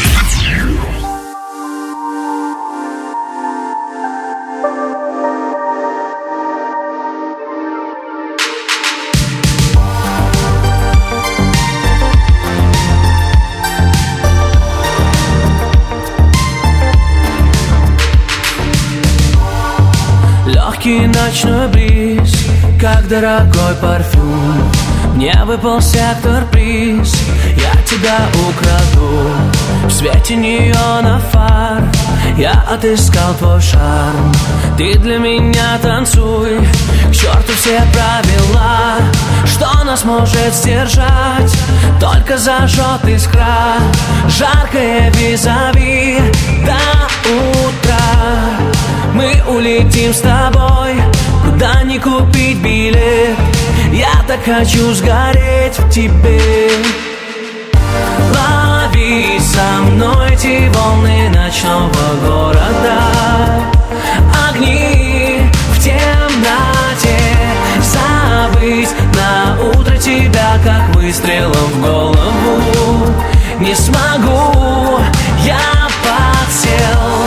Легкий ночной бриз, как дорогой парфюм. Мне выпал сектор приз Я тебя украду. В свете неона фар Я отыскал твой шарм. Ты для меня танцуй К черту все правила. Что нас может сдержать? Только зажжет искра. Жаркое визави До утра Мы улетим с тобой. Куда не купить билет Я так хочу сгореть в тебе. Лови со мной эти волны ночного города. Огни в темноте. Забыть на утро тебя, как выстрелом в голову. Не смогу, я подсел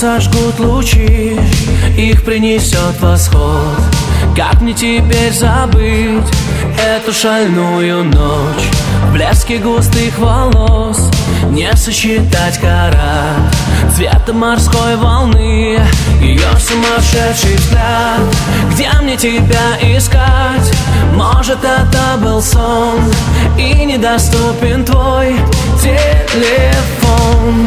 сожгут лучи, их принесет восход. Как мне теперь забыть эту шальную ночь? В блеске густых волос не сосчитать карат Цвета морской волны, ее сумасшедший взгляд. Где мне тебя искать? Может это был сон И недоступен твой телефон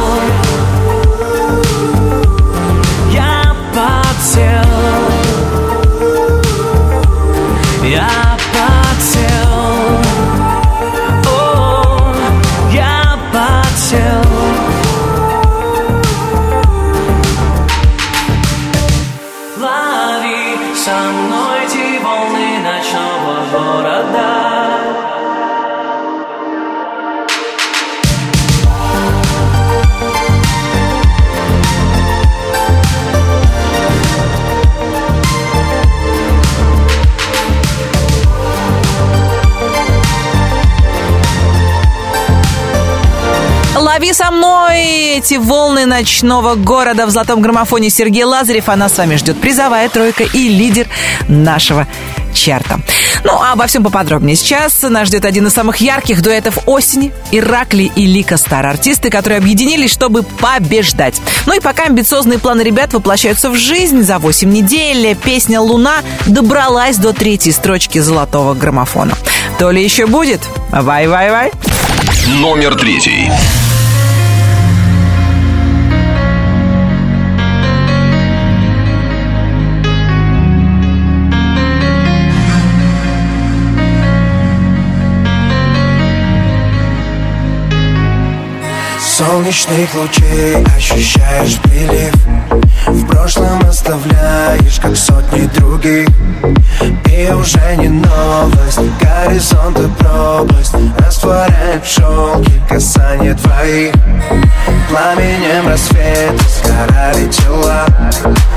Я Мной эти волны ночного города в золотом граммофоне Сергей Лазарев. Она с вами ждет призовая тройка и лидер нашего чарта. Ну, а обо всем поподробнее. Сейчас нас ждет один из самых ярких дуэтов осени. Иракли и Лика Стар. Артисты, которые объединились, чтобы побеждать. Ну и пока амбициозные планы ребят воплощаются в жизнь, за 8 недель песня «Луна» добралась до третьей строчки золотого граммофона. То ли еще будет? Вай-вай-вай. Номер третий. Солнечных лучей ощущаешь прилив В прошлом оставляешь, как сотни других. И уже не новость, горизонт и пропасть. Растворяет в шелке касание твоих. Пламенем рассвета сгорали тела.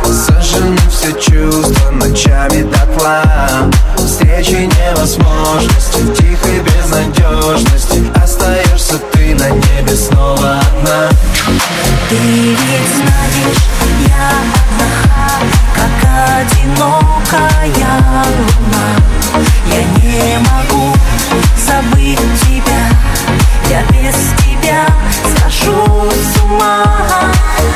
Сожжены все чувства ночами дотла. Встречи невозможности в тихой безнадежности Остаешься ты на небе снова одна. Ты ведь знаешь, я одна, как одинокая луна. Я не могу забыть тебя, я без тебя схожу с ума.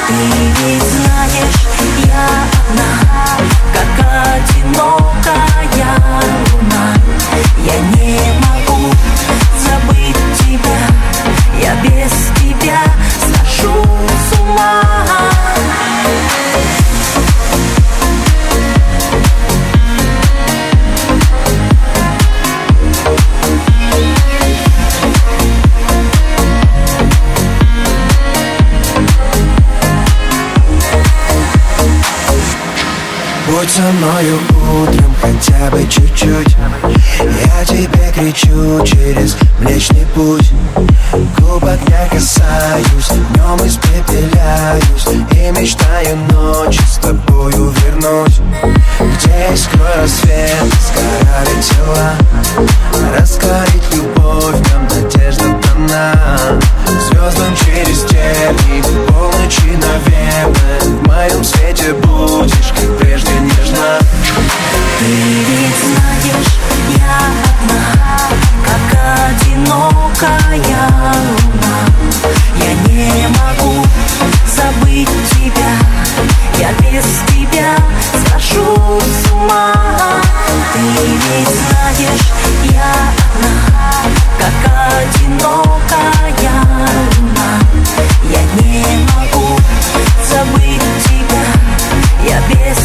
Ты ведь знаешь, я одна, как одинокая луна. Я не могу забыть тебя, я без тебя Будь со мною утром хотя бы чуть-чуть. Я тебе кричу через Млечный путь. Губок не касаюсь Днем испепеляюсь. И мечтаю ночью с тобою вернуть. Где скоро рассвет Сгорали тела Раскорить любовь Нам надежда дана Звездам через тернии Полночи, наверное В моем свете будешь Как прежде нежна Ты ведь знаешь, я одна Как одинокая луна. Я не могу забыть тебя Я без тебя схожу с ума. Ты ведь знаешь, я одна Я не могу забыть тебя Я без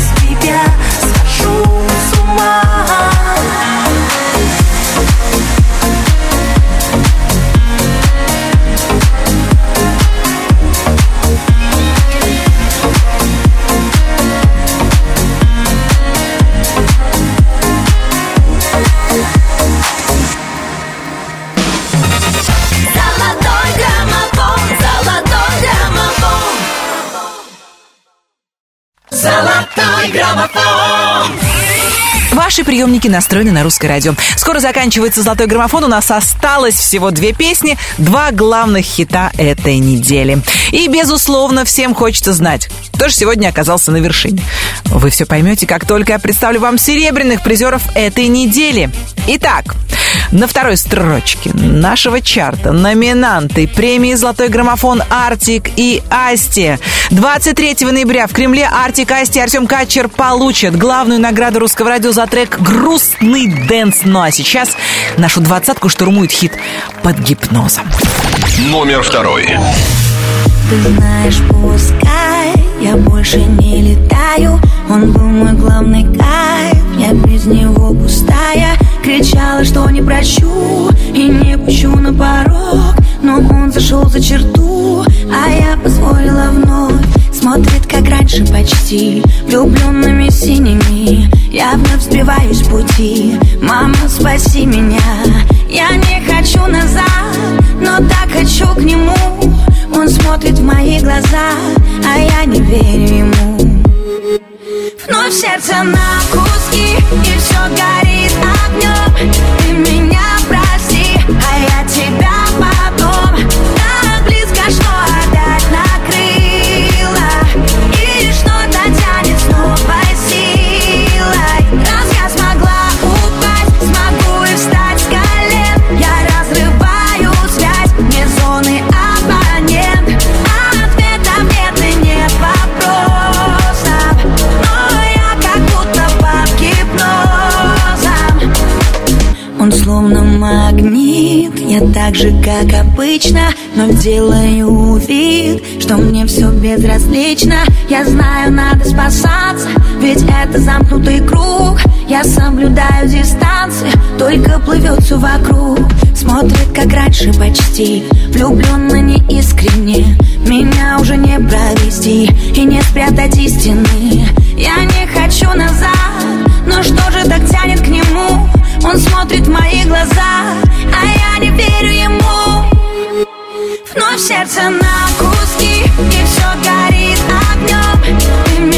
Ваши приемники настроены на русское радио. Скоро заканчивается «Золотой граммофон». У нас осталось всего две песни, два главных хита этой недели. И, безусловно, всем хочется знать, кто же сегодня оказался на вершине. Вы все поймете, как только я представлю вам серебряных призеров этой недели. Итак, на второй строчке нашего чарта номинанты премии «Золотой граммофон» Артик и Асти. 23 ноября в Кремле Артик, Асти и Артем Качер получат главную награду русского радио за трек «Грустный дэнс». Ну а сейчас нашу двадцатку штурмует хит «Под гипнозом». Номер второй. Ты знаешь, пускай я больше не летаю Он был мой главный кайф, я без него пустая. Кричала, что не прощу и не пущу на порог. Но он зашел за черту, а я позволила вновь. Смотрит, как раньше почти, влюбленными синими. Я вновь сбиваюсь с пути, мама, спаси меня. Я не хочу назад, но так хочу к нему. Он смотрит в мои глаза, а я не верю ему Вновь сердце на куски, и все горит огнем Ты меня так же, как обычно Но делаю вид, что мне все безразлично. Я знаю, надо спасаться, ведь это замкнутый круг. Я соблюдаю дистанции, только плывет все вокруг. Смотрит, как раньше почти, влюбленно неискренне. Меня уже не провести и не спрятать истины Я не хочу назад, но что же так тянет к нему? Он смотрит в мои глаза, а я не верю ему. Вновь сердце на куски, и все горит огнем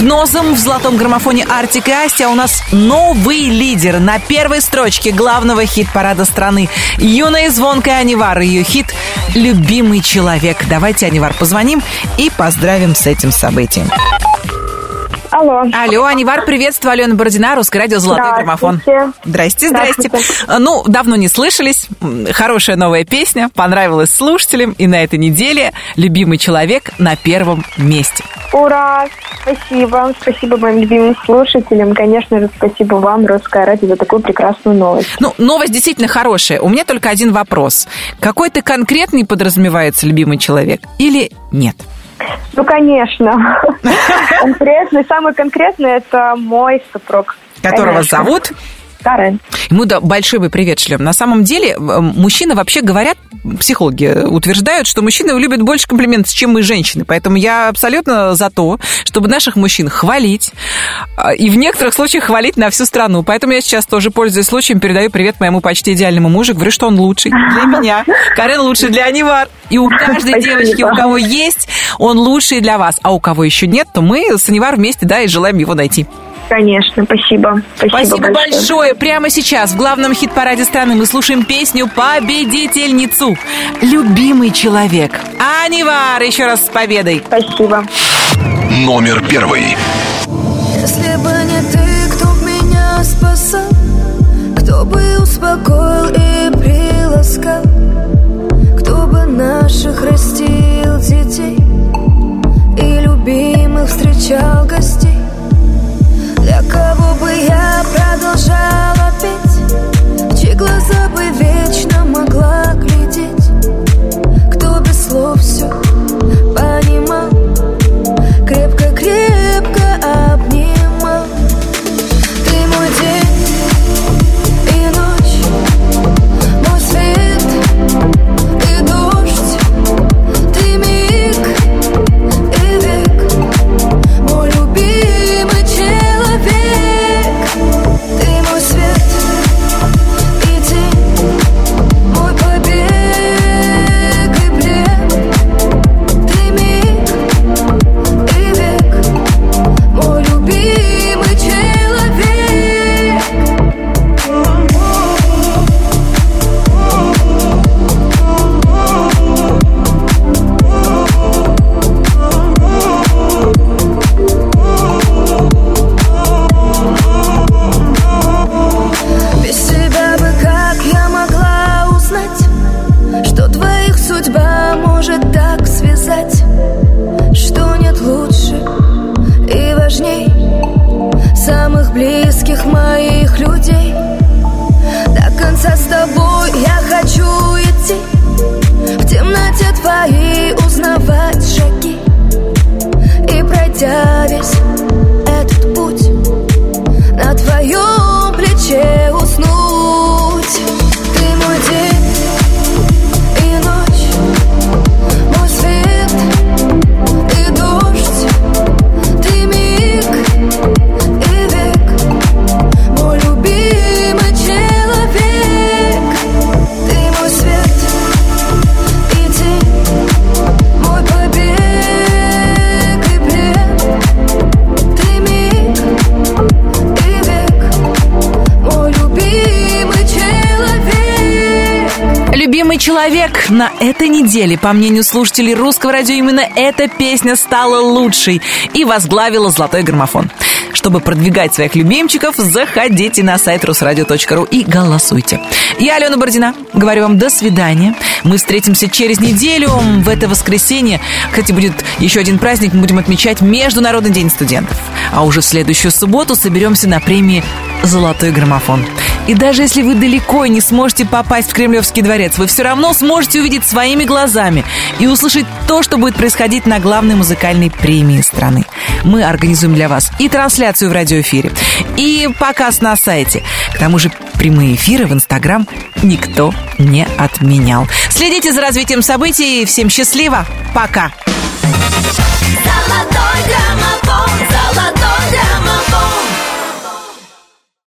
Гипнозом в золотом граммофоне Артик и Асти, а у нас новый лидер на первой строчке главного хит-парада страны. Юная звонкая Анивар, ее хит «Любимый человек». Давайте, Анивар, позвоним и поздравим с этим событием. Алло. Алло, Анивар, приветствую. Алена Бородина, Русское радио «Золотой граммофон». Здрасте, здрасте. Ну, давно не слышались. Хорошая новая песня, понравилась слушателям. И на этой неделе «Любимый человек» на первом месте. Ура! Спасибо. Спасибо моим любимым слушателям. Конечно же, спасибо вам, Русское радио, за такую прекрасную новость. Ну, новость действительно хорошая. У меня только один вопрос. Какой-то конкретный подразумевается любимый человек или нет? Ну, конечно. Конкретный, самый конкретный это мой супруг. Которого зовут? Карен. Ему да, большой бы привет шлем. На самом деле, э, мужчины вообще говорят, психологи утверждают, что мужчины любят больше комплиментов, чем мы, женщины. Поэтому я абсолютно за то, чтобы наших мужчин хвалить, а, и в некоторых случаях хвалить на всю страну. Поэтому я сейчас тоже, пользуясь случаем, передаю привет моему почти идеальному мужу. Говорю, что он лучший для меня. Карен лучший для Анивар. И у каждой Спасибо. девочки, у кого есть, он лучший для вас. А у кого еще нет, то мы с Анивар вместе, да, и желаем его найти. Конечно, спасибо. Спасибо, Спасибо большое. Прямо сейчас в главном хит-параде страны мы слушаем песню «Победительницу». Любимый человек. Анивар, еще раз с победой. Спасибо. Номер первый. Если бы не ты, кто меня спасал Кто бы успокоил и приласкал Кто бы наших растил детей И любимых встречал гостей Для кого бы я продолжала петь? Чьи глаза бы вечно человек на этой неделе, по мнению слушателей русского радио, именно эта песня стала лучшей и возглавила «Золотой граммофон». Чтобы продвигать своих любимчиков, заходите на сайт русрадио.ру и голосуйте. Я Алена Бородина. Говорю вам до свидания. Мы встретимся через неделю в это воскресенье. Кстати, будет еще один праздник. Мы будем отмечать Международный день студентов. А уже в следующую субботу соберемся на премии «Золотой граммофон». И даже если вы далеко и не сможете попасть в Кремлевский дворец, вы все равно сможете увидеть своими глазами и услышать то, что будет происходить на главной музыкальной премии страны. Мы организуем для вас и трансляцию в радиоэфире, и показ на сайте. К тому же прямые эфиры в Инстаграм никто не отменял. Следите за развитием событий. Всем счастливо. Пока. Золотой граммофон